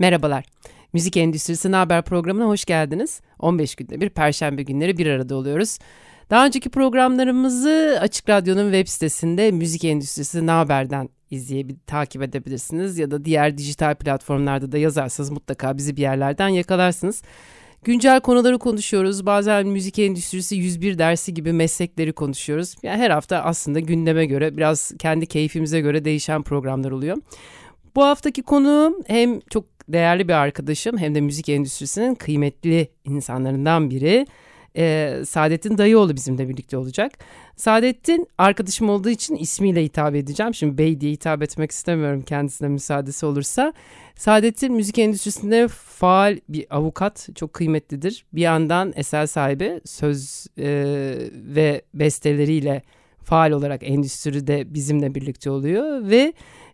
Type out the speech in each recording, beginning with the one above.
Merhabalar. Müzik Endüstrisi Haber programına hoş geldiniz. 15 günde bir perşembe günleri bir arada oluyoruz. Daha önceki programlarımızı Açık Radyo'nun web sitesinde Müzik Endüstrisi Haber'den izleyebil, takip edebilirsiniz ya da diğer dijital platformlarda da yazarsanız mutlaka bizi bir yerlerden yakalarsınız. Güncel konuları konuşuyoruz. Bazen müzik endüstrisi 101 dersi gibi meslekleri konuşuyoruz. Yani her hafta aslında gündeme göre biraz kendi keyfimize göre değişen programlar oluyor. Bu haftaki konuğum hem çok değerli bir arkadaşım hem de müzik endüstrisinin kıymetli insanlarından biri. Ee, Saadettin Dayıoğlu bizimle birlikte olacak. Saadettin arkadaşım olduğu için ismiyle hitap edeceğim. Şimdi bey diye hitap etmek istemiyorum kendisine müsaadesi olursa. Saadettin müzik endüstrisinde faal bir avukat, çok kıymetlidir. Bir yandan eser sahibi, söz e, ve besteleriyle faal olarak endüstride bizimle birlikte oluyor ve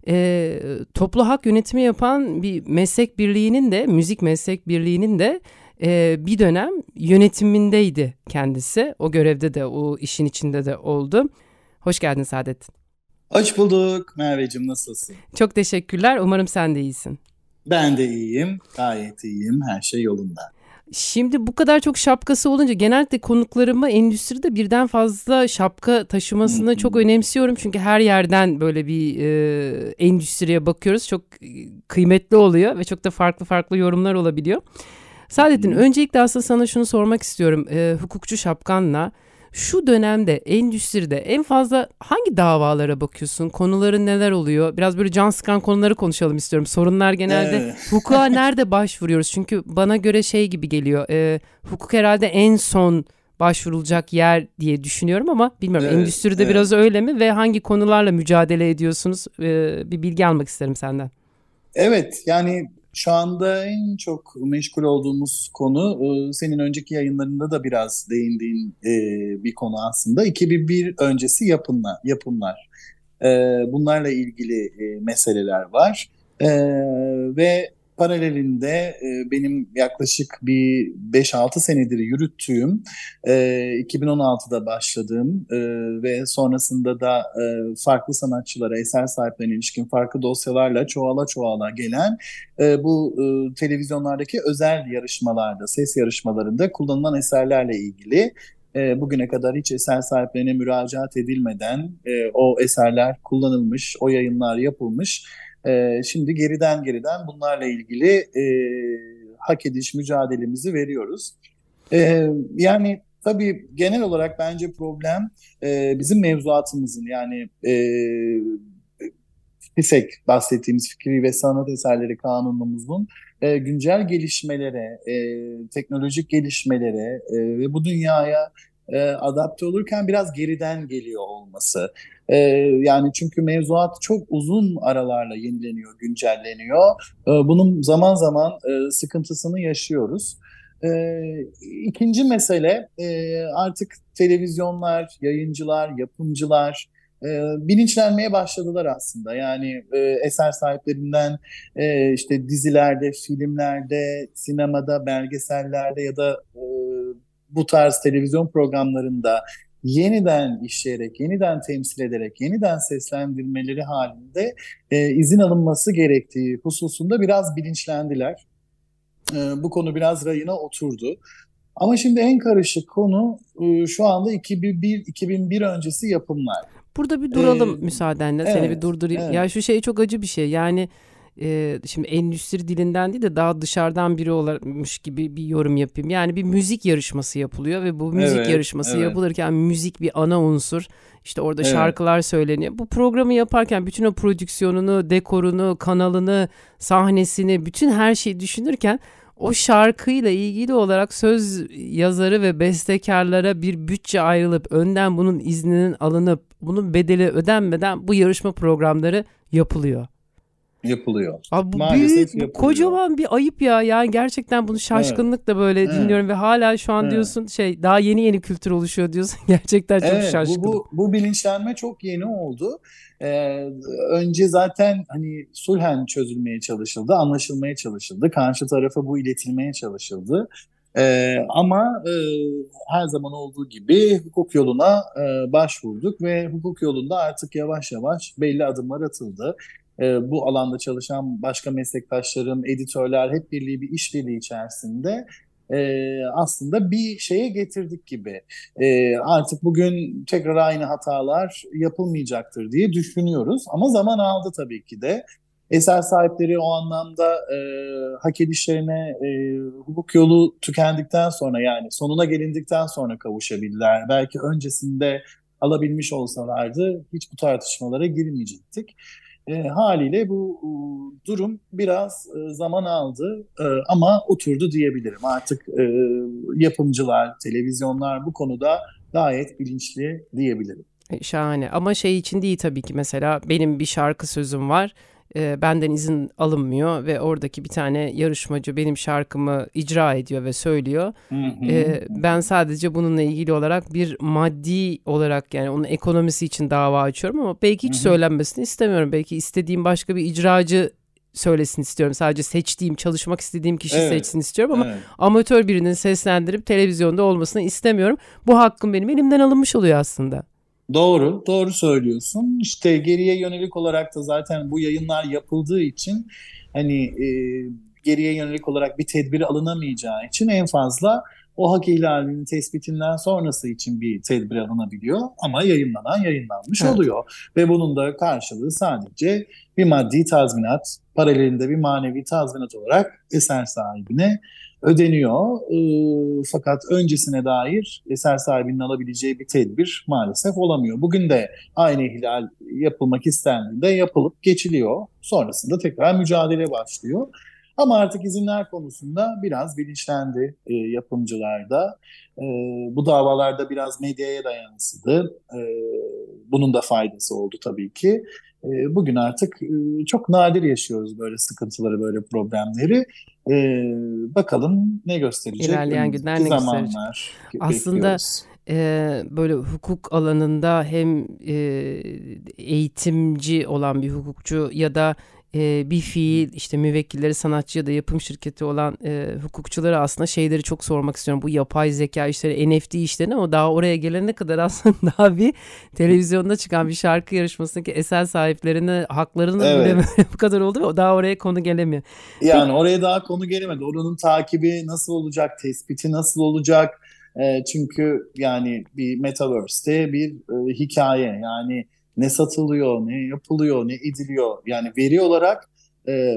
e, toplu hak yönetimi yapan bir meslek birliğinin de müzik meslek birliğinin de e, bir dönem yönetimindeydi kendisi. O görevde de o işin içinde de oldu. Hoş geldin Saadet. Hoş bulduk Merveciğim nasılsın? Çok teşekkürler. Umarım sen de iyisin. Ben de iyiyim. Gayet iyiyim. Her şey yolunda. Şimdi bu kadar çok şapkası olunca genellikle konuklarımı endüstride birden fazla şapka taşımasını çok önemsiyorum. Çünkü her yerden böyle bir e, endüstriye bakıyoruz. Çok kıymetli oluyor ve çok da farklı farklı yorumlar olabiliyor. Saadettin öncelikle aslında sana şunu sormak istiyorum. E, hukukçu şapkanla şu dönemde endüstride en fazla hangi davalara bakıyorsun? Konuların neler oluyor? Biraz böyle can sıkan konuları konuşalım istiyorum. Sorunlar genelde evet. hukuka nerede başvuruyoruz? Çünkü bana göre şey gibi geliyor. E, hukuk herhalde en son başvurulacak yer diye düşünüyorum ama bilmiyorum evet, endüstride evet. biraz öyle mi ve hangi konularla mücadele ediyorsunuz? E, bir bilgi almak isterim senden. Evet yani şu anda en çok meşgul olduğumuz konu e, senin önceki yayınlarında da biraz değindiğin e, bir konu aslında. 2001 öncesi yapımlar. yapımlar. E, bunlarla ilgili meseleler var. Ve paralelinde e, benim yaklaşık bir 5-6 senedir yürüttüğüm, e, 2016'da başladığım e, ve sonrasında da e, farklı sanatçılara, eser sahiplerine ilişkin farklı dosyalarla çoğala çoğala gelen e, bu e, televizyonlardaki özel yarışmalarda, ses yarışmalarında kullanılan eserlerle ilgili e, bugüne kadar hiç eser sahiplerine müracaat edilmeden e, o eserler kullanılmış, o yayınlar yapılmış e, şimdi geriden geriden bunlarla ilgili e, hak ediş mücadelemizi veriyoruz. E, yani tabii genel olarak bence problem e, bizim mevzuatımızın yani e, FİSEK bahsettiğimiz fikri ve sanat eserleri kanunumuzun e, güncel gelişmelere, e, teknolojik gelişmelere e, ve bu dünyaya e, adapte olurken biraz geriden geliyor olması. E, yani çünkü mevzuat çok uzun aralarla yenileniyor, güncelleniyor. E, bunun zaman zaman e, sıkıntısını yaşıyoruz. E, ikinci mesele e, artık televizyonlar, yayıncılar, yapımcılar e, bilinçlenmeye başladılar aslında. Yani e, eser sahiplerinden e, işte dizilerde, filmlerde, sinemada, belgesellerde ya da e, bu tarz televizyon programlarında yeniden işleyerek, yeniden temsil ederek, yeniden seslendirmeleri halinde e, izin alınması gerektiği hususunda biraz bilinçlendiler. E, bu konu biraz rayına oturdu. Ama şimdi en karışık konu e, şu anda 2001-2001 öncesi yapımlar. Burada bir duralım ee, müsaadenle. Evet, Seni bir durdurayım. Evet. Ya şu şey çok acı bir şey. Yani e, şimdi endüstri dilinden değil de daha dışarıdan biri olmuş gibi bir yorum yapayım. Yani bir müzik yarışması yapılıyor ve bu müzik evet, yarışması evet. yapılırken müzik bir ana unsur. İşte orada evet. şarkılar söyleniyor. Bu programı yaparken bütün o prodüksiyonunu, dekorunu, kanalını, sahnesini, bütün her şeyi düşünürken o şarkıyla ilgili olarak söz yazarı ve bestekarlara bir bütçe ayrılıp önden bunun izninin alınıp bunun bedeli ödenmeden bu yarışma programları yapılıyor. Yapılıyor. Abi bu Maalesef büyük, yapılıyor. kocaman bir ayıp ya. Yani gerçekten bunu şaşkınlıkla evet. böyle evet. dinliyorum ve hala şu an evet. diyorsun şey daha yeni yeni kültür oluşuyor diyorsun. gerçekten çok evet, şaşkınım. Bu, bu, bu bilinçlenme çok yeni oldu. Ee, önce zaten hani sulhen çözülmeye çalışıldı, anlaşılmaya çalışıldı. Karşı tarafa bu iletilmeye çalışıldı. Ee, ama e, her zaman olduğu gibi hukuk yoluna e, başvurduk ve hukuk yolunda artık yavaş yavaş belli adımlar atıldı. E, bu alanda çalışan başka meslektaşlarım, editörler hep birliği bir işbirliği içerisinde e, aslında bir şeye getirdik gibi. E, artık bugün tekrar aynı hatalar yapılmayacaktır diye düşünüyoruz. Ama zaman aldı tabii ki de. Eser sahipleri o anlamda e, hak edişlerine e, hukuk yolu tükendikten sonra yani sonuna gelindikten sonra kavuşabildiler. Belki öncesinde alabilmiş olsalardı hiç bu tartışmalara girmeyecektik. E, haliyle bu e, durum biraz e, zaman aldı e, ama oturdu diyebilirim. Artık e, yapımcılar, televizyonlar bu konuda gayet bilinçli diyebilirim. E, şahane ama şey için değil tabii ki mesela benim bir şarkı sözüm var e, benden izin alınmıyor ve oradaki bir tane yarışmacı benim şarkımı icra ediyor ve söylüyor. E, ben sadece bununla ilgili olarak bir maddi olarak yani onun ekonomisi için dava açıyorum ama belki hiç söylenmesini istemiyorum. Belki istediğim başka bir icracı söylesin istiyorum. Sadece seçtiğim, çalışmak istediğim kişi evet. seçsin istiyorum ama evet. amatör birinin seslendirip televizyonda olmasını istemiyorum. Bu hakkım benim elimden alınmış oluyor aslında. Doğru, doğru söylüyorsun. İşte geriye yönelik olarak da zaten bu yayınlar yapıldığı için hani e, geriye yönelik olarak bir tedbir alınamayacağı için en fazla o hak ihlalinin tespitinden sonrası için bir tedbir alınabiliyor ama yayınlanan yayınlanmış evet. oluyor. Ve bunun da karşılığı sadece bir maddi tazminat, paralelinde bir manevi tazminat olarak eser sahibine ödeniyor. E, fakat öncesine dair eser sahibinin alabileceği bir tedbir maalesef olamıyor. Bugün de aynı ihlal yapılmak istendiğinde yapılıp geçiliyor. Sonrasında tekrar mücadele başlıyor. Ama artık izinler konusunda biraz bilinçlendi e, yapımcılar da. E, bu davalarda biraz medyaya da yansıdı. E, bunun da faydası oldu tabii ki. E, bugün artık e, çok nadir yaşıyoruz böyle sıkıntıları, böyle problemleri. E, bakalım ne gösterecek? İlerleyen günler ne zamanlar gösterecek? Aslında e, böyle hukuk alanında hem e, eğitimci olan bir hukukçu ya da e, bir fiil işte müvekkilleri sanatçı ya da yapım şirketi olan e, hukukçulara aslında şeyleri çok sormak istiyorum. Bu yapay zeka işleri, NFT işlerini ama daha oraya gelene kadar aslında daha bir televizyonda çıkan bir şarkı yarışmasındaki eser sahiplerine haklarını evet. bu kadar oldu ve daha oraya konu gelemiyor. Yani Peki, oraya daha konu gelemedi. Oranın takibi nasıl olacak, tespiti nasıl olacak? E, çünkü yani bir metaverse'te bir e, hikaye yani ne satılıyor, ne yapılıyor, ne ediliyor. Yani veri olarak e,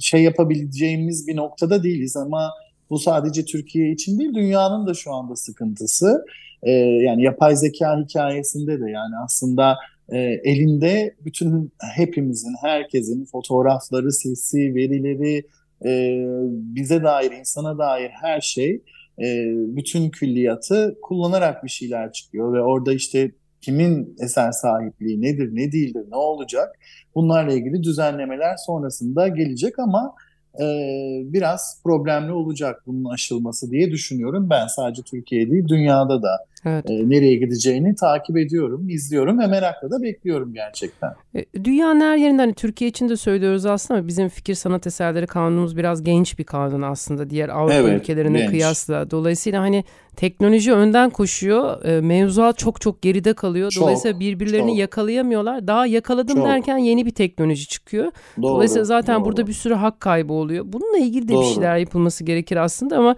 şey yapabileceğimiz bir noktada değiliz ama bu sadece Türkiye için değil, dünyanın da şu anda sıkıntısı. E, yani yapay zeka hikayesinde de yani aslında e, elinde bütün hepimizin, herkesin fotoğrafları, sesi, verileri, e, bize dair, insana dair her şey, e, bütün külliyatı kullanarak bir şeyler çıkıyor ve orada işte kimin eser sahipliği nedir, ne değildir, ne olacak bunlarla ilgili düzenlemeler sonrasında gelecek ama e, biraz problemli olacak bunun aşılması diye düşünüyorum. Ben sadece Türkiye değil dünyada da evet. e, nereye gideceğini takip ediyorum, izliyorum ve merakla da bekliyorum gerçekten. E, dünyanın her yerinde hani Türkiye için de söylüyoruz aslında ama bizim fikir sanat eserleri kanunumuz biraz genç bir kanun aslında diğer Avrupa evet, ülkelerine genç. kıyasla. Dolayısıyla hani teknoloji önden koşuyor. E, mevzuat çok çok geride kalıyor. Çok, Dolayısıyla birbirlerini çok. yakalayamıyorlar. Daha yakaladım çok. derken yeni bir teknoloji çıkıyor. Doğru, Dolayısıyla zaten doğru. burada bir sürü hak kaybı oluyor. Bununla ilgili de doğru. bir şeyler yapılması gerekir aslında ama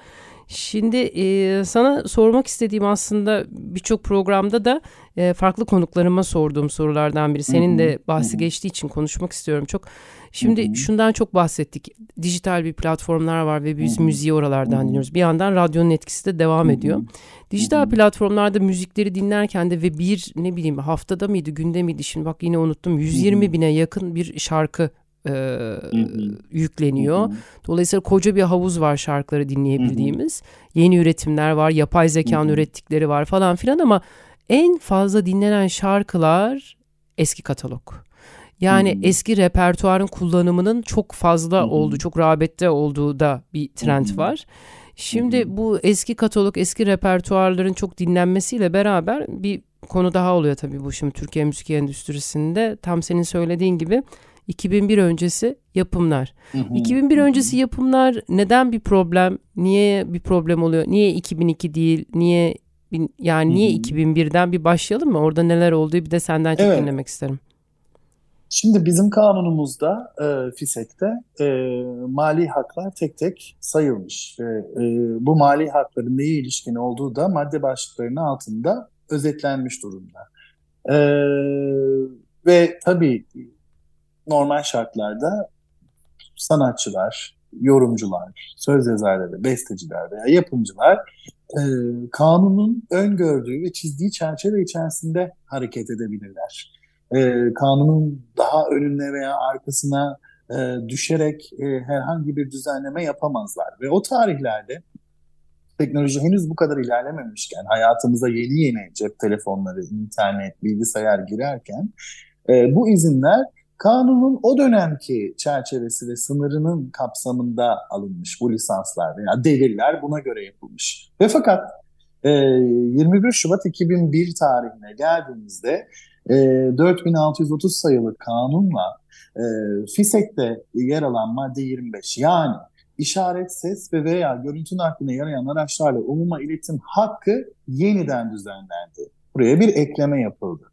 Şimdi e, sana sormak istediğim aslında birçok programda da e, farklı konuklarıma sorduğum sorulardan biri. Senin de bahsi geçtiği için konuşmak istiyorum çok. Şimdi şundan çok bahsettik. Dijital bir platformlar var ve biz müziği oralardan dinliyoruz. Bir yandan radyonun etkisi de devam ediyor. Dijital platformlarda müzikleri dinlerken de ve bir ne bileyim haftada mıydı günde miydi şimdi bak yine unuttum 120 bine yakın bir şarkı e, yükleniyor. Dolayısıyla koca bir havuz var şarkıları dinleyebildiğimiz. Yeni üretimler var, yapay zekanın ürettikleri var falan filan ama en fazla dinlenen şarkılar eski katalog. Yani hmm. eski repertuarın kullanımının çok fazla hmm. olduğu, çok rağbette olduğu da bir trend hmm. var. Şimdi hmm. bu eski katalog, eski repertuarların çok dinlenmesiyle beraber bir konu daha oluyor tabii bu şimdi Türkiye müzik endüstrisinde. Tam senin söylediğin gibi 2001 öncesi yapımlar. 2001 öncesi yapımlar neden bir problem? Niye bir problem oluyor? Niye 2002 değil? Niye yani niye 2001'den bir başlayalım mı? Orada neler olduğu bir de senden çok evet. dinlemek isterim. Şimdi bizim kanunumuzda e, FİSEK'te e, mali haklar tek tek sayılmış. E, e, bu mali hakların neye ilişkin olduğu da madde başlıklarının altında özetlenmiş durumda. E, ve tabii normal şartlarda sanatçılar, yorumcular, söz yazarları, besteciler veya yapımcılar e, kanunun öngördüğü ve çizdiği çerçeve içerisinde hareket edebilirler. E, kanunun daha önüne veya arkasına e, düşerek e, herhangi bir düzenleme yapamazlar. Ve o tarihlerde teknoloji henüz bu kadar ilerlememişken, hayatımıza yeni yeni cep telefonları, internet, bilgisayar girerken e, bu izinler kanunun o dönemki çerçevesi ve sınırının kapsamında alınmış bu lisanslar veya deliller buna göre yapılmış. Ve fakat e, 21 Şubat 2001 tarihine geldiğimizde e, 4630 sayılı kanunla e, FİSEK'te yer alan madde 25 yani işaret, ses ve veya görüntü nakline yarayan araçlarla umuma iletim hakkı yeniden düzenlendi. Buraya bir ekleme yapıldı.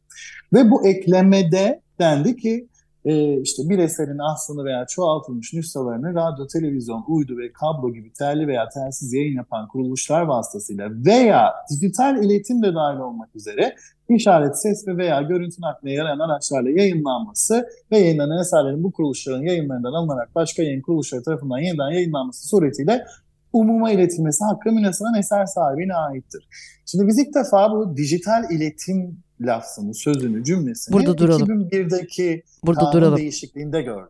Ve bu eklemede dendi ki e, işte bir eserin aslını veya çoğaltılmış nüshalarını radyo, televizyon, uydu ve kablo gibi telli veya telsiz yayın yapan kuruluşlar vasıtasıyla veya dijital iletim de dahil olmak üzere işaret, ses ve veya görüntü nakline yarayan araçlarla yayınlanması ve yayınlanan eserlerin bu kuruluşların yayınlarından alınarak başka yayın kuruluşları tarafından yeniden yayınlanması suretiyle umuma iletilmesi hakkı münesanan eser sahibine aittir. Şimdi biz ilk defa bu dijital iletim lafını, sözünü, cümlesini Burada duralım. 2001'deki Burada kanun duralım. değişikliğinde gördüm.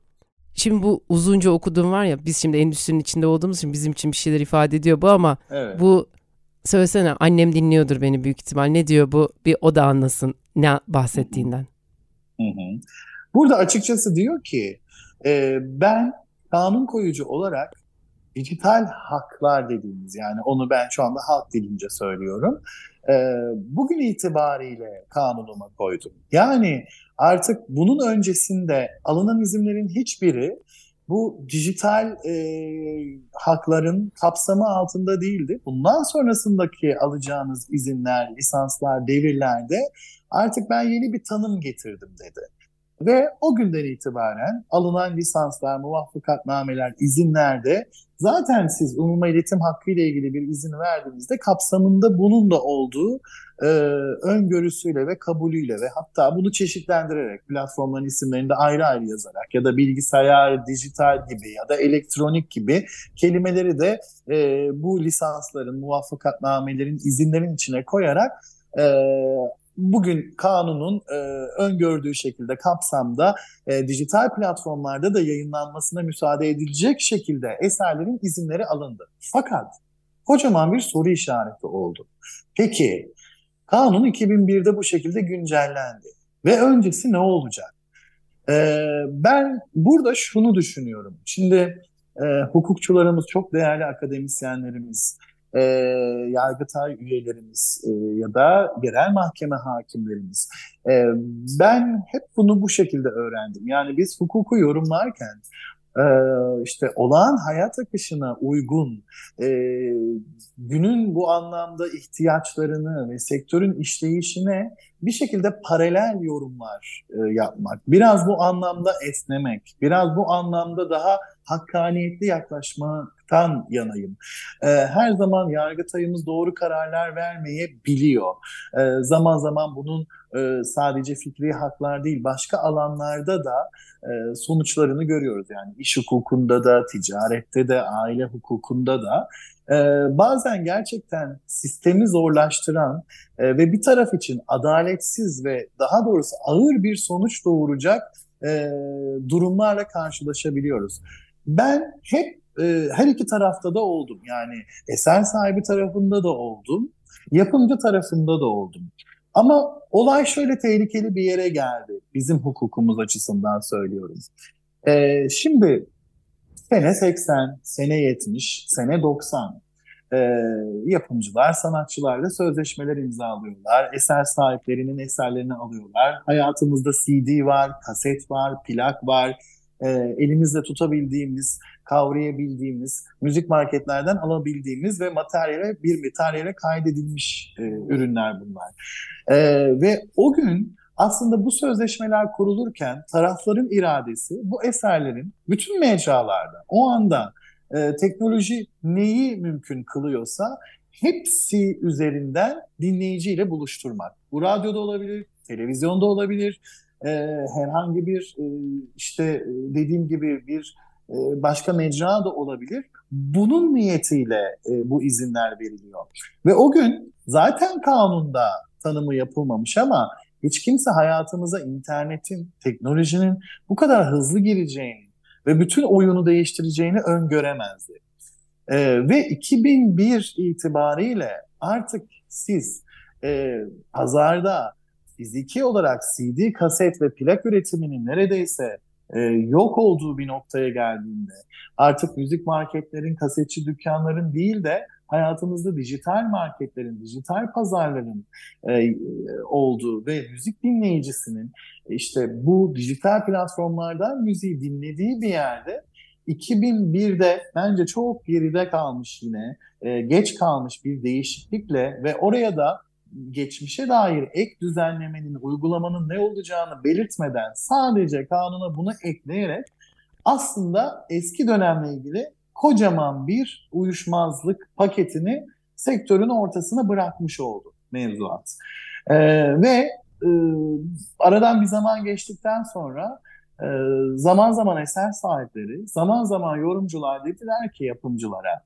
Şimdi bu uzunca okuduğum var ya biz şimdi endüstrinin içinde olduğumuz için bizim için bir şeyler ifade ediyor bu ama evet. bu söylesene annem dinliyordur beni büyük ihtimal. Ne diyor bu? Bir o da anlasın ne bahsettiğinden. Hı hı. Burada açıkçası diyor ki e, ben kanun koyucu olarak dijital haklar dediğimiz yani onu ben şu anda halk dilince söylüyorum e, bugün itibariyle kanunuma koydum. Yani artık bunun öncesinde alınan izinlerin hiçbiri bu dijital e, hakların kapsamı altında değildi. Bundan sonrasındaki alacağınız izinler, lisanslar, devirlerde artık ben yeni bir tanım getirdim dedi. Ve o günden itibaren alınan lisanslar, muvaffakatnameler, izinlerde zaten siz umuma iletim hakkı ile ilgili bir izin verdiğinizde kapsamında bunun da olduğu e, öngörüsüyle ve kabulüyle ve hatta bunu çeşitlendirerek platformların isimlerini de ayrı ayrı yazarak ya da bilgisayar, dijital gibi ya da elektronik gibi kelimeleri de e, bu lisansların, muvaffakatnamelerin, izinlerin içine koyarak e, bugün kanunun e, öngördüğü şekilde kapsamda e, dijital platformlarda da yayınlanmasına müsaade edilecek şekilde eserlerin izinleri alındı. Fakat kocaman bir soru işareti oldu. Peki kanun 2001'de bu şekilde güncellendi ve öncesi ne olacak? E, ben burada şunu düşünüyorum. Şimdi e, hukukçularımız, çok değerli akademisyenlerimiz, e, Yargıtay üyelerimiz e, ya da genel mahkeme hakimlerimiz. E, ben hep bunu bu şekilde öğrendim. Yani biz hukuku yorumlarken işte olağan hayat akışına uygun e, günün bu anlamda ihtiyaçlarını ve sektörün işleyişine bir şekilde paralel yorumlar e, yapmak, biraz bu anlamda esnemek, biraz bu anlamda daha hakkaniyetli yaklaşmaktan yanayım. E, her zaman yargıtayımız doğru kararlar vermeyebiliyor. E, zaman zaman bunun e, sadece fikri haklar değil, başka alanlarda da e, sonuçlarını görüyoruz. Yani iş hukukunda da, ticarette de, aile hukukunda da e, bazen gerçekten sistemi zorlaştıran e, ve bir taraf için adaletsiz ve daha doğrusu ağır bir sonuç doğuracak e, durumlarla karşılaşabiliyoruz. Ben hep e, her iki tarafta da oldum. Yani eser sahibi tarafında da oldum, yapımcı tarafında da oldum. Ama olay şöyle tehlikeli bir yere geldi. Bizim hukukumuz açısından söylüyorum. Ee, şimdi sene 80, sene 70, sene 90 e, yapımcılar, sanatçılarla sözleşmeler imzalıyorlar. Eser sahiplerinin eserlerini alıyorlar. Hayatımızda CD var, kaset var, plak var. E, elimizde tutabildiğimiz, kavrayabildiğimiz, müzik marketlerden alabildiğimiz ve materyale bir materyale kaydedilmiş e, ürünler bunlar. E, ve o gün aslında bu sözleşmeler kurulurken tarafların iradesi bu eserlerin bütün mecralarda o anda e, teknoloji neyi mümkün kılıyorsa hepsi üzerinden dinleyiciyle buluşturmak. Bu radyoda olabilir, televizyonda olabilir, e, herhangi bir e, işte e, dediğim gibi bir e, başka mecra da olabilir. Bunun niyetiyle e, bu izinler veriliyor. Ve o gün zaten kanunda tanımı yapılmamış ama hiç kimse hayatımıza internetin, teknolojinin bu kadar hızlı gireceğini ve bütün oyunu değiştireceğini öngöremezdi. Ee, ve 2001 itibariyle artık siz e, pazarda fiziki olarak CD, kaset ve plak üretiminin neredeyse e, yok olduğu bir noktaya geldiğinde artık müzik marketlerin, kasetçi dükkanların değil de hayatımızda dijital marketlerin, dijital pazarların e, olduğu ve müzik dinleyicisinin işte bu dijital platformlardan müziği dinlediği bir yerde 2001'de bence çok geride kalmış yine, e, geç kalmış bir değişiklikle ve oraya da geçmişe dair ek düzenlemenin, uygulamanın ne olacağını belirtmeden sadece kanuna bunu ekleyerek aslında eski dönemle ilgili kocaman bir uyuşmazlık paketini sektörün ortasına bırakmış oldu mevzuat. Ee, ve e, aradan bir zaman geçtikten sonra e, zaman zaman eser sahipleri, zaman zaman yorumcular dediler ki yapımcılara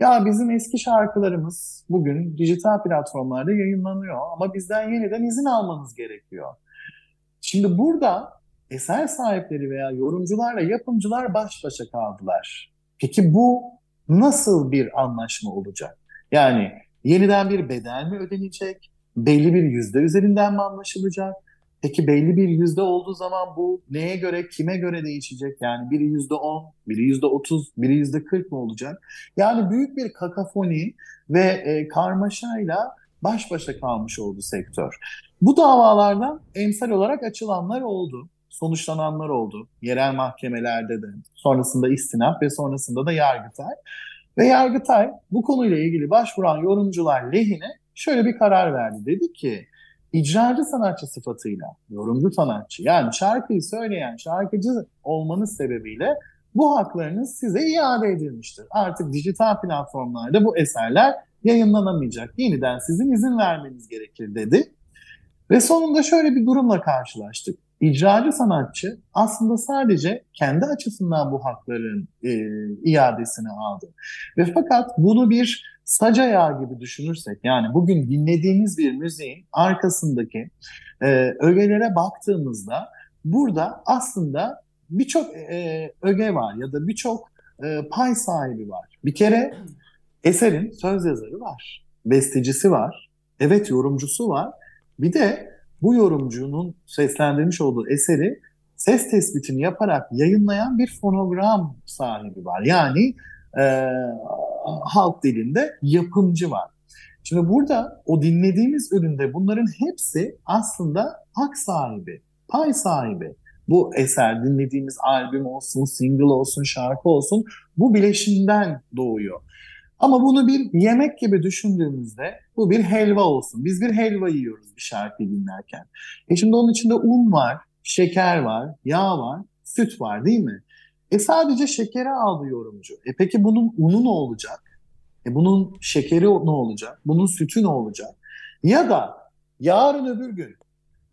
ya bizim eski şarkılarımız bugün dijital platformlarda yayınlanıyor ama bizden yeniden izin almanız gerekiyor. Şimdi burada eser sahipleri veya yorumcularla yapımcılar baş başa kaldılar. Peki bu nasıl bir anlaşma olacak? Yani yeniden bir bedel mi ödenecek? Belli bir yüzde üzerinden mi anlaşılacak? Peki belli bir yüzde olduğu zaman bu neye göre, kime göre değişecek? Yani biri yüzde on, biri yüzde otuz, biri yüzde kırk mı olacak? Yani büyük bir kakafoni ve e, karmaşayla baş başa kalmış oldu sektör. Bu davalardan emsal olarak açılanlar oldu sonuçlananlar oldu. Yerel mahkemelerde de, sonrasında istinaf ve sonrasında da Yargıtay. Ve Yargıtay bu konuyla ilgili başvuran yorumcular lehine şöyle bir karar verdi. Dedi ki icracı sanatçı sıfatıyla yorumcu sanatçı yani şarkıyı söyleyen şarkıcı olmanız sebebiyle bu haklarınız size iade edilmiştir. Artık dijital platformlarda bu eserler yayınlanamayacak. Yeniden sizin izin vermeniz gerekir dedi. Ve sonunda şöyle bir durumla karşılaştık. İcracı sanatçı aslında sadece kendi açısından bu hakların e, iadesini aldı. Ve fakat bunu bir sac ayağı gibi düşünürsek yani bugün dinlediğimiz bir müziğin arkasındaki e, ögelere baktığımızda burada aslında birçok e, öge var ya da birçok e, pay sahibi var. Bir kere eserin söz yazarı var, bestecisi var, evet yorumcusu var. Bir de bu yorumcunun seslendirmiş olduğu eseri ses tespitini yaparak yayınlayan bir fonogram sahibi var. Yani e, halk dilinde yapımcı var. Şimdi burada o dinlediğimiz üründe bunların hepsi aslında hak sahibi, pay sahibi. Bu eser dinlediğimiz albüm olsun, single olsun, şarkı olsun bu bileşimden doğuyor. Ama bunu bir yemek gibi düşündüğümüzde bu bir helva olsun. Biz bir helva yiyoruz bir şarkı dinlerken. E şimdi onun içinde un var, şeker var, yağ var, süt var değil mi? E sadece şekeri aldı yorumcu. E peki bunun unu ne olacak? E bunun şekeri ne olacak? Bunun sütü ne olacak? Ya da yarın öbür gün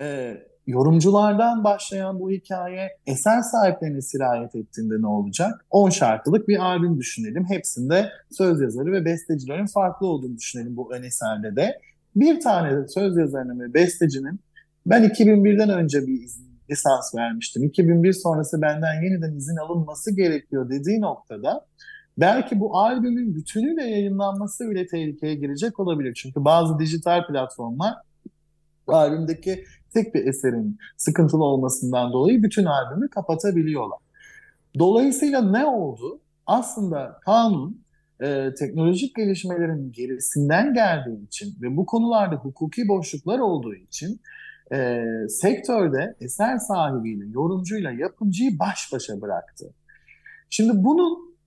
e, yorumculardan başlayan bu hikaye eser sahiplerine sirayet ettiğinde ne olacak? 10 şarkılık bir albüm düşünelim. Hepsinde söz yazarı ve bestecilerin farklı olduğunu düşünelim bu ön eserde de. Bir tane söz yazarının ve bestecinin ben 2001'den önce bir lisans vermiştim. 2001 sonrası benden yeniden izin alınması gerekiyor dediği noktada belki bu albümün bütünüyle yayınlanması bile tehlikeye girecek olabilir. Çünkü bazı dijital platformlar albümdeki tek bir eserin sıkıntılı olmasından dolayı bütün albümü kapatabiliyorlar. Dolayısıyla ne oldu? Aslında kanun e, teknolojik gelişmelerin gerisinden geldiği için ve bu konularda hukuki boşluklar olduğu için e, sektörde eser sahibiyle, yorumcuyla yapımcıyı baş başa bıraktı. Şimdi bunun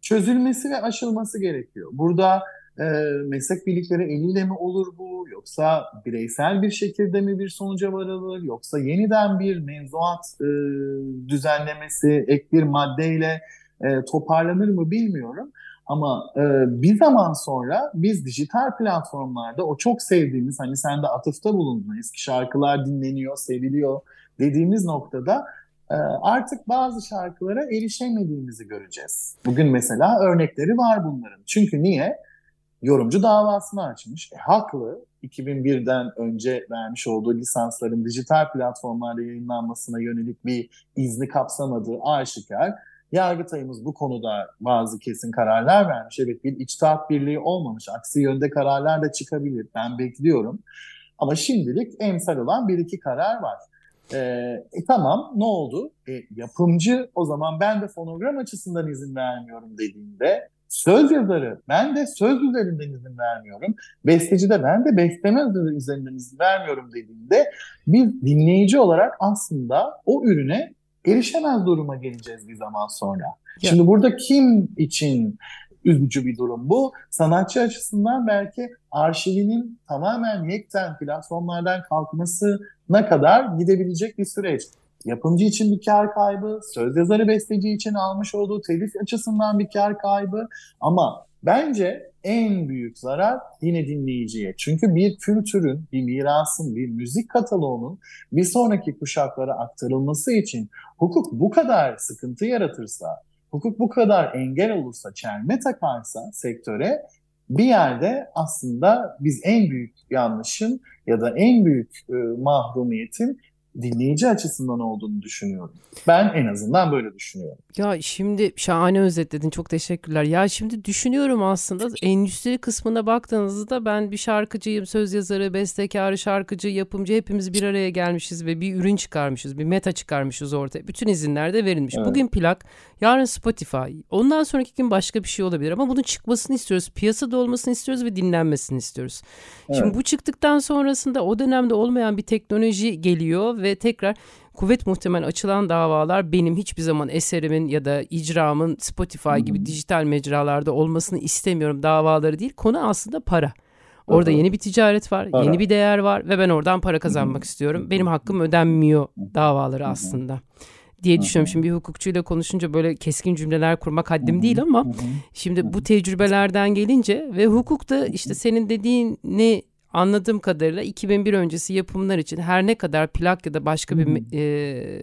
çözülmesi ve aşılması gerekiyor. Burada e, meslek birlikleri eliyle mi olur bu yoksa bireysel bir şekilde mi bir sonuca varılır yoksa yeniden bir mevzuat e, düzenlemesi ek bir maddeyle e, toparlanır mı bilmiyorum. Ama e, bir zaman sonra biz dijital platformlarda o çok sevdiğimiz hani sen de atıfta bulundun eski şarkılar dinleniyor, seviliyor dediğimiz noktada e, artık bazı şarkılara erişemediğimizi göreceğiz. Bugün mesela örnekleri var bunların. Çünkü niye? Yorumcu davasını açmış. E, haklı. 2001'den önce vermiş olduğu lisansların dijital platformlarda yayınlanmasına yönelik bir izni kapsamadığı aşikar. Yargıtayımız bu konuda bazı kesin kararlar vermiş. Evet bir içtihat birliği olmamış. Aksi yönde kararlar da çıkabilir. Ben bekliyorum. Ama şimdilik emsal olan bir iki karar var. Ee, e, tamam ne oldu? E, yapımcı o zaman ben de fonogram açısından izin vermiyorum dediğinde söz yazarı ben de söz üzerinden izin vermiyorum. Besteci de ben de besteme üzerinden izin vermiyorum dediğinde biz dinleyici olarak aslında o ürüne erişemez duruma geleceğiz bir zaman sonra. Ya. Şimdi burada kim için üzücü bir durum bu? Sanatçı açısından belki arşivinin tamamen yekten platformlardan kalkmasına kadar gidebilecek bir süreç. Yapımcı için bir kar kaybı, söz yazarı besteci için almış olduğu telif açısından bir kar kaybı ama bence en büyük zarar yine dinleyiciye. Çünkü bir kültürün, bir mirasın, bir müzik kataloğunun bir sonraki kuşaklara aktarılması için hukuk bu kadar sıkıntı yaratırsa, hukuk bu kadar engel olursa, çelme takarsa sektöre bir yerde aslında biz en büyük yanlışın ya da en büyük e, mahrumiyetin dinleyici açısından olduğunu düşünüyorum. Ben en azından böyle düşünüyorum. Ya şimdi şahane özetledin. Çok teşekkürler. Ya şimdi düşünüyorum aslında endüstri kısmına baktığınızda ben bir şarkıcıyım, söz yazarı, bestekarı, şarkıcı, yapımcı hepimiz bir araya gelmişiz ve bir ürün çıkarmışız, bir meta çıkarmışız ortaya. Bütün izinler de verilmiş. Evet. Bugün plak, yarın Spotify. Ondan sonraki gün başka bir şey olabilir ama bunun çıkmasını istiyoruz. Piyasada olmasını istiyoruz ve dinlenmesini istiyoruz. Evet. Şimdi bu çıktıktan sonrasında o dönemde olmayan bir teknoloji geliyor ve tekrar kuvvet muhtemel açılan davalar benim hiçbir zaman eserimin ya da icramın Spotify gibi dijital mecralarda olmasını istemiyorum. Davaları değil. Konu aslında para. Orada yeni bir ticaret var, para. yeni bir değer var ve ben oradan para kazanmak istiyorum. Benim hakkım ödenmiyor davaları aslında diye düşünüyorum. Şimdi bir hukukçuyla konuşunca böyle keskin cümleler kurmak haddim değil ama şimdi bu tecrübelerden gelince ve hukukta işte senin dediğini anladığım kadarıyla 2001 öncesi yapımlar için her ne kadar plak ya da başka bir e,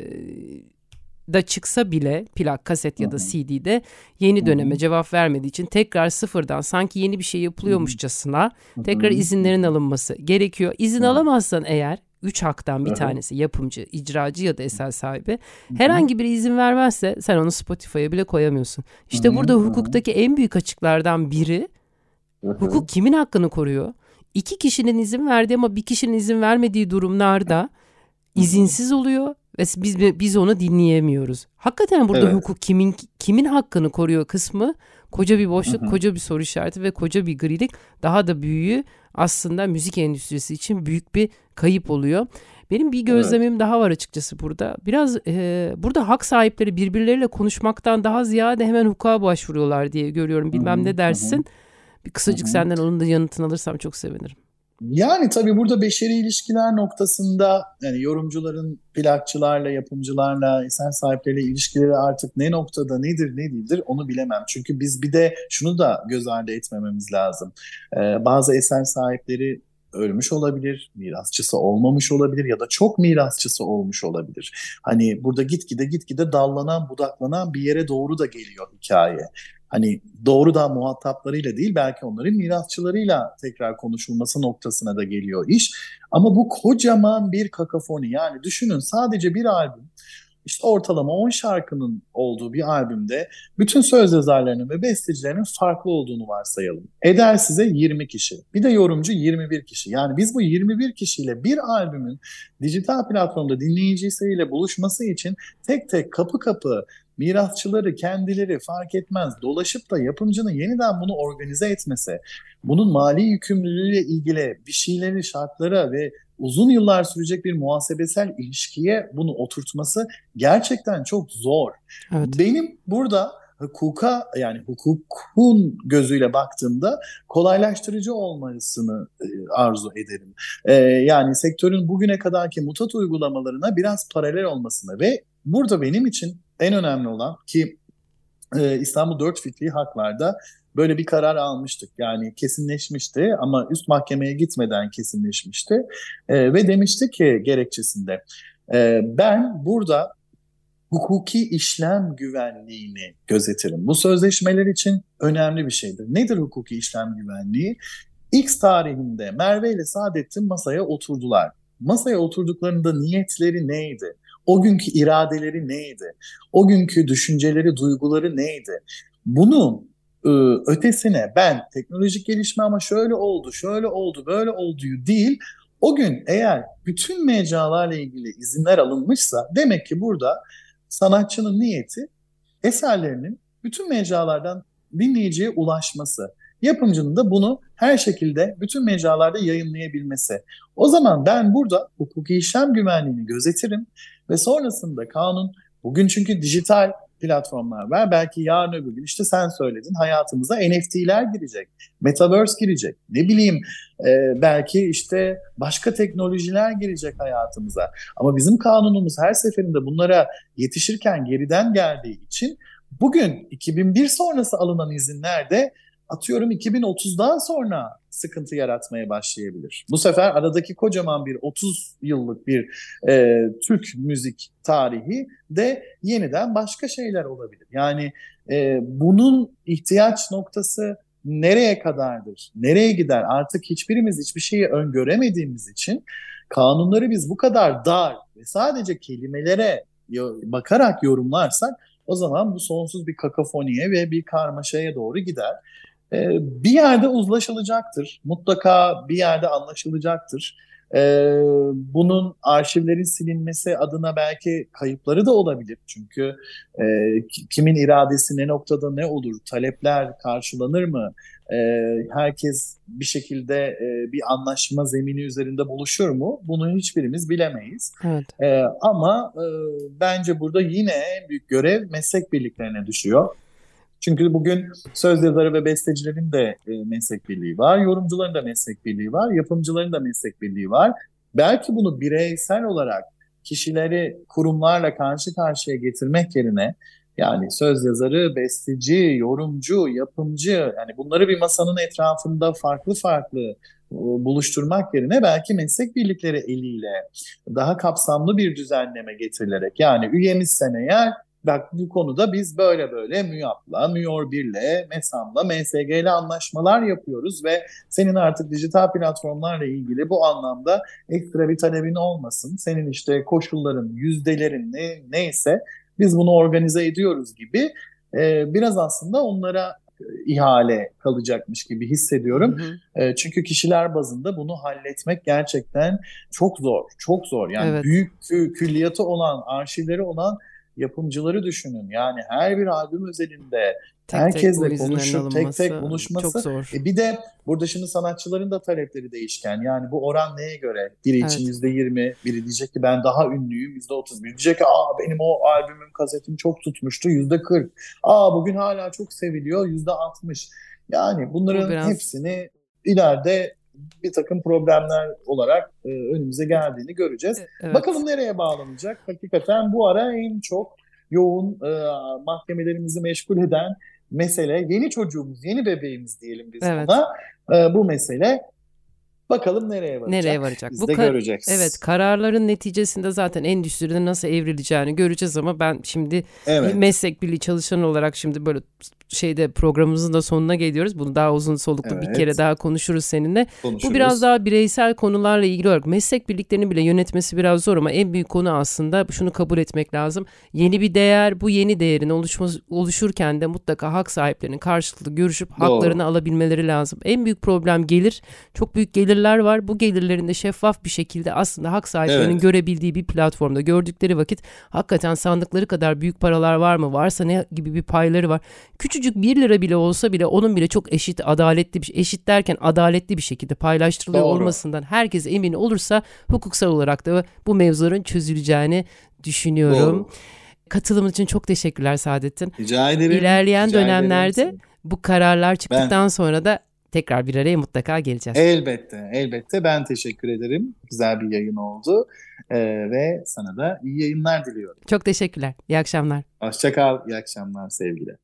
da çıksa bile plak, kaset ya da CD'de yeni döneme cevap vermediği için tekrar sıfırdan sanki yeni bir şey yapılıyormuşçasına tekrar izinlerin alınması gerekiyor. İzin alamazsan eğer üç haktan bir tanesi yapımcı, icracı ya da eser sahibi herhangi bir izin vermezse sen onu Spotify'a bile koyamıyorsun. İşte burada hukuktaki en büyük açıklardan biri hukuk kimin hakkını koruyor? İki kişinin izin verdiği ama bir kişinin izin vermediği durumlarda izinsiz oluyor ve biz biz onu dinleyemiyoruz. Hakikaten burada evet. hukuk kimin kimin hakkını koruyor kısmı koca bir boşluk, Hı-hı. koca bir soru işareti ve koca bir grilik daha da büyüğü aslında müzik endüstrisi için büyük bir kayıp oluyor. Benim bir gözlemim evet. daha var açıkçası burada. Biraz e, burada hak sahipleri birbirleriyle konuşmaktan daha ziyade hemen hukuka başvuruyorlar diye görüyorum. Bilmem Hı-hı. ne dersin. Hı-hı. Bir kısacık Hı-hı. senden onun da yanıtını alırsam çok sevinirim. Yani tabii burada beşeri ilişkiler noktasında yani yorumcuların plakçılarla, yapımcılarla, eser sahipleriyle ilişkileri artık ne noktada nedir ne değildir onu bilemem. Çünkü biz bir de şunu da göz ardı etmememiz lazım. Ee, bazı eser sahipleri ölmüş olabilir, mirasçısı olmamış olabilir ya da çok mirasçısı olmuş olabilir. Hani burada gitgide gitgide dallanan, budaklanan bir yere doğru da geliyor hikaye hani doğrudan muhataplarıyla değil belki onların mirasçılarıyla tekrar konuşulması noktasına da geliyor iş. Ama bu kocaman bir kakafoni yani düşünün sadece bir albüm işte ortalama 10 şarkının olduğu bir albümde bütün söz yazarlarının ve bestecilerinin farklı olduğunu varsayalım. Eder size 20 kişi. Bir de yorumcu 21 kişi. Yani biz bu 21 kişiyle bir albümün dijital platformda dinleyicisiyle buluşması için tek tek kapı kapı mirasçıları kendileri fark etmez dolaşıp da yapımcının yeniden bunu organize etmesi, bunun mali yükümlülüğüyle ilgili bir şeyleri şartlara ve uzun yıllar sürecek bir muhasebesel ilişkiye bunu oturtması gerçekten çok zor. Evet. Benim burada hukuka yani hukukun gözüyle baktığımda kolaylaştırıcı olmasını e, arzu ederim. Ee, yani sektörün bugüne kadarki mutat uygulamalarına biraz paralel olmasını ve burada benim için en önemli olan ki e, İstanbul 4 Fikri Haklar'da böyle bir karar almıştık. Yani kesinleşmişti ama üst mahkemeye gitmeden kesinleşmişti. E, ve demişti ki gerekçesinde e, ben burada hukuki işlem güvenliğini gözetirim. Bu sözleşmeler için önemli bir şeydir. Nedir hukuki işlem güvenliği? X tarihinde Merve ile Saadettin masaya oturdular. Masaya oturduklarında niyetleri neydi? O günkü iradeleri neydi? O günkü düşünceleri, duyguları neydi? Bunun e, ötesine ben teknolojik gelişme ama şöyle oldu, şöyle oldu, böyle oldu değil. O gün eğer bütün mecralarla ilgili izinler alınmışsa demek ki burada sanatçının niyeti eserlerinin bütün mecralardan dinleyiciye ulaşması. Yapımcının da bunu her şekilde bütün mecralarda yayınlayabilmesi. O zaman ben burada hukuki işlem güvenliğini gözetirim ve sonrasında kanun bugün çünkü dijital platformlar var. Belki yarın öbür gün işte sen söyledin hayatımıza NFT'ler girecek, Metaverse girecek. Ne bileyim e, belki işte başka teknolojiler girecek hayatımıza. Ama bizim kanunumuz her seferinde bunlara yetişirken geriden geldiği için bugün 2001 sonrası alınan izinlerde atıyorum 2030'dan sonra sıkıntı yaratmaya başlayabilir. Bu sefer aradaki kocaman bir 30 yıllık bir e, Türk müzik tarihi de yeniden başka şeyler olabilir. Yani e, bunun ihtiyaç noktası nereye kadardır? Nereye gider? Artık hiçbirimiz hiçbir şeyi öngöremediğimiz için kanunları biz bu kadar dar ve sadece kelimelere bakarak yorumlarsak o zaman bu sonsuz bir kakafoniye ve bir karmaşaya doğru gider. Ee, bir yerde uzlaşılacaktır. Mutlaka bir yerde anlaşılacaktır. Ee, bunun arşivlerin silinmesi adına belki kayıpları da olabilir. Çünkü e, kimin iradesi ne noktada ne olur? Talepler karşılanır mı? E, herkes bir şekilde e, bir anlaşma zemini üzerinde buluşur mu? Bunu hiçbirimiz bilemeyiz. Evet. E, ama e, bence burada yine en büyük görev meslek birliklerine düşüyor. Çünkü bugün söz yazarı ve bestecilerin de e, meslek birliği var, yorumcuların da meslek birliği var, yapımcıların da meslek birliği var. Belki bunu bireysel olarak kişileri kurumlarla karşı karşıya getirmek yerine yani söz yazarı, besteci, yorumcu, yapımcı yani bunları bir masanın etrafında farklı farklı e, buluşturmak yerine belki meslek birlikleri eliyle daha kapsamlı bir düzenleme getirilerek yani üyemizsen eğer bak bu konuda biz böyle böyle MÜYAP'la, MÜYOR1'le, MESAM'la, MSG'le anlaşmalar yapıyoruz ve senin artık dijital platformlarla ilgili bu anlamda ekstra bir talebin olmasın. Senin işte koşulların, yüzdelerin ne, neyse biz bunu organize ediyoruz gibi e, biraz aslında onlara e, ihale kalacakmış gibi hissediyorum. Hı hı. E, çünkü kişiler bazında bunu halletmek gerçekten çok zor, çok zor. Yani evet. büyük külliyatı olan, arşivleri olan yapımcıları düşünün. Yani her bir albüm özelinde tek herkesle tek konuşup tek tek buluşması. Çok zor. E bir de burada şimdi sanatçıların da talepleri değişken. Yani bu oran neye göre? Biri evet. için yüzde yirmi, biri diyecek ki ben daha ünlüyüm yüzde otuz. Biri diyecek ki aa benim o albümüm kasetim çok tutmuştu yüzde kırk. Aa bugün hala çok seviliyor yüzde altmış. Yani bunların biraz... hepsini ileride bir takım problemler olarak e, önümüze geldiğini göreceğiz. E, evet. Bakalım nereye bağlanacak? Hakikaten bu ara en çok yoğun e, mahkemelerimizi meşgul eden mesele yeni çocuğumuz, yeni bebeğimiz diyelim biz evet. buna. E, bu mesele Bakalım nereye varacak. Nereye varacak? Biz Bu de göreceğiz. Evet, kararların neticesinde zaten endüstride nasıl evrileceğini göreceğiz ama ben şimdi Evet. bir meslek birliği çalışanı olarak şimdi böyle şeyde programımızın da sonuna geliyoruz. Bunu daha uzun soluklu bir Evet. kere daha konuşuruz seninle. konuşuruz. Bu biraz daha bireysel konularla ilgili olarak meslek birliklerini bile yönetmesi biraz zor ama en büyük konu aslında şunu kabul etmek lazım. Yeni bir değer bu yeni değerin oluşması, oluşurken de mutlaka hak sahiplerinin karşılıklı görüşüp Doğru. haklarını alabilmeleri lazım. En büyük problem gelir. Çok büyük gelirler var. Bu gelirlerin de şeffaf bir şekilde aslında hak sahiplerinin Evet. görebildiği bir platformda gördükleri vakit hakikaten sandıkları kadar büyük paralar var mı? Varsa ne gibi bir payları var? Küçücük 1 lira bile olsa bile onun bile çok eşit, adaletli bir eşit derken adaletli bir şekilde paylaştırılıyor Doğru. olmasından herkes emin olursa hukuksal olarak da bu mevzuların çözüleceğini düşünüyorum. Doğru. Katılımın için çok teşekkürler Saadettin. Rica ederim. İlerleyen Rica ederim. dönemlerde bu kararlar çıktıktan sonra da tekrar bir araya mutlaka geleceğiz. Elbette, elbette. Ben teşekkür ederim. Güzel bir yayın oldu. Ee, ve sana da iyi yayınlar diliyorum. Çok teşekkürler. İyi akşamlar. Hoşça kal. İyi akşamlar sevgiler.